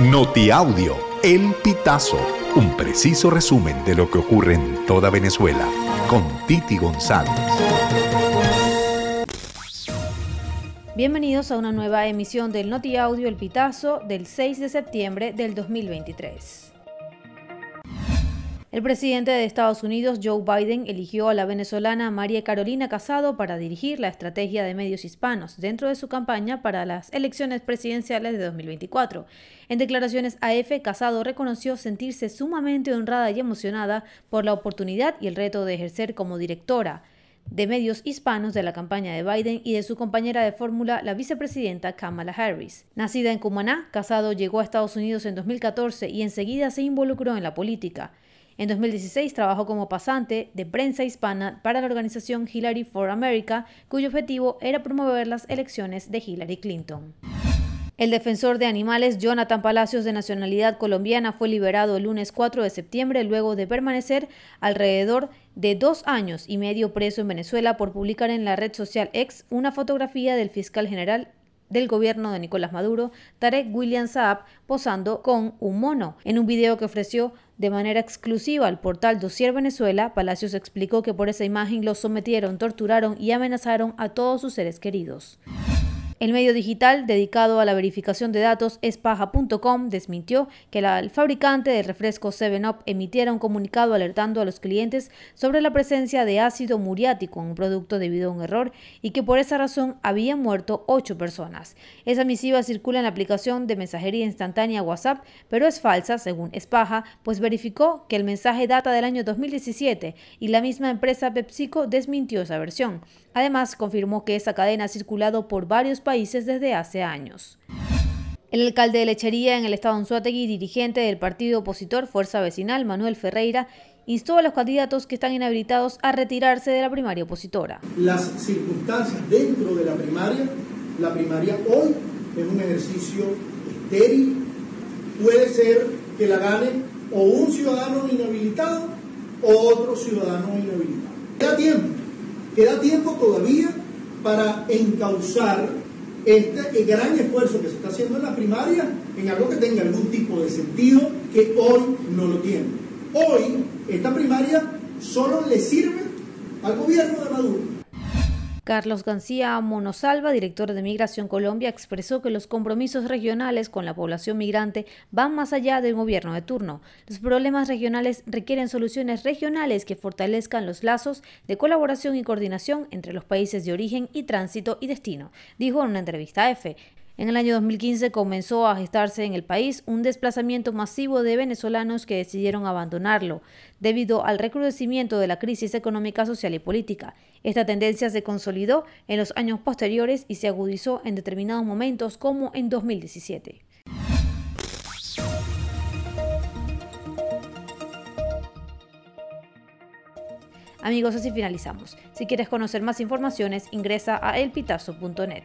Notiaudio, El Pitazo, un preciso resumen de lo que ocurre en toda Venezuela, con Titi González. Bienvenidos a una nueva emisión del Notiaudio El Pitazo del 6 de septiembre del 2023. El presidente de Estados Unidos, Joe Biden, eligió a la venezolana María Carolina Casado para dirigir la estrategia de medios hispanos dentro de su campaña para las elecciones presidenciales de 2024. En declaraciones a EFE, Casado reconoció sentirse sumamente honrada y emocionada por la oportunidad y el reto de ejercer como directora de medios hispanos de la campaña de Biden y de su compañera de fórmula, la vicepresidenta Kamala Harris. Nacida en Cumaná, Casado llegó a Estados Unidos en 2014 y enseguida se involucró en la política. En 2016 trabajó como pasante de prensa hispana para la organización Hillary for America, cuyo objetivo era promover las elecciones de Hillary Clinton. El defensor de animales Jonathan Palacios, de nacionalidad colombiana, fue liberado el lunes 4 de septiembre luego de permanecer alrededor de dos años y medio preso en Venezuela por publicar en la red social X una fotografía del fiscal general del gobierno de Nicolás Maduro, Tarek William Saab, posando con un mono. En un video que ofreció de manera exclusiva al portal Dossier Venezuela, Palacios explicó que por esa imagen los sometieron, torturaron y amenazaron a todos sus seres queridos. El medio digital dedicado a la verificación de datos espaja.com desmintió que el fabricante del refresco 7up emitiera un comunicado alertando a los clientes sobre la presencia de ácido muriático en un producto debido a un error y que por esa razón habían muerto ocho personas. Esa misiva circula en la aplicación de mensajería instantánea WhatsApp, pero es falsa, según Espaja, pues verificó que el mensaje data del año 2017 y la misma empresa PepsiCo desmintió esa versión. Además, confirmó que esa cadena ha circulado por varios países desde hace años. El alcalde de Lechería en el estado Anzuategui, dirigente del partido opositor Fuerza Vecinal, Manuel Ferreira, instó a los candidatos que están inhabilitados a retirarse de la primaria opositora. Las circunstancias dentro de la primaria, la primaria hoy es un ejercicio estéril, puede ser que la gane o un ciudadano inhabilitado o otro ciudadano inhabilitado. Da tiempo Queda tiempo todavía para encauzar este gran esfuerzo que se está haciendo en la primaria en algo que tenga algún tipo de sentido que hoy no lo tiene. Hoy esta primaria solo le sirve al gobierno de Maduro Carlos García Monosalva, director de Migración Colombia, expresó que los compromisos regionales con la población migrante van más allá del gobierno de turno. Los problemas regionales requieren soluciones regionales que fortalezcan los lazos de colaboración y coordinación entre los países de origen y tránsito y destino, dijo en una entrevista a EFE. En el año 2015 comenzó a gestarse en el país un desplazamiento masivo de venezolanos que decidieron abandonarlo debido al recrudecimiento de la crisis económica, social y política. Esta tendencia se consolidó en los años posteriores y se agudizó en determinados momentos como en 2017. Amigos, así finalizamos. Si quieres conocer más informaciones, ingresa a elpitazo.net.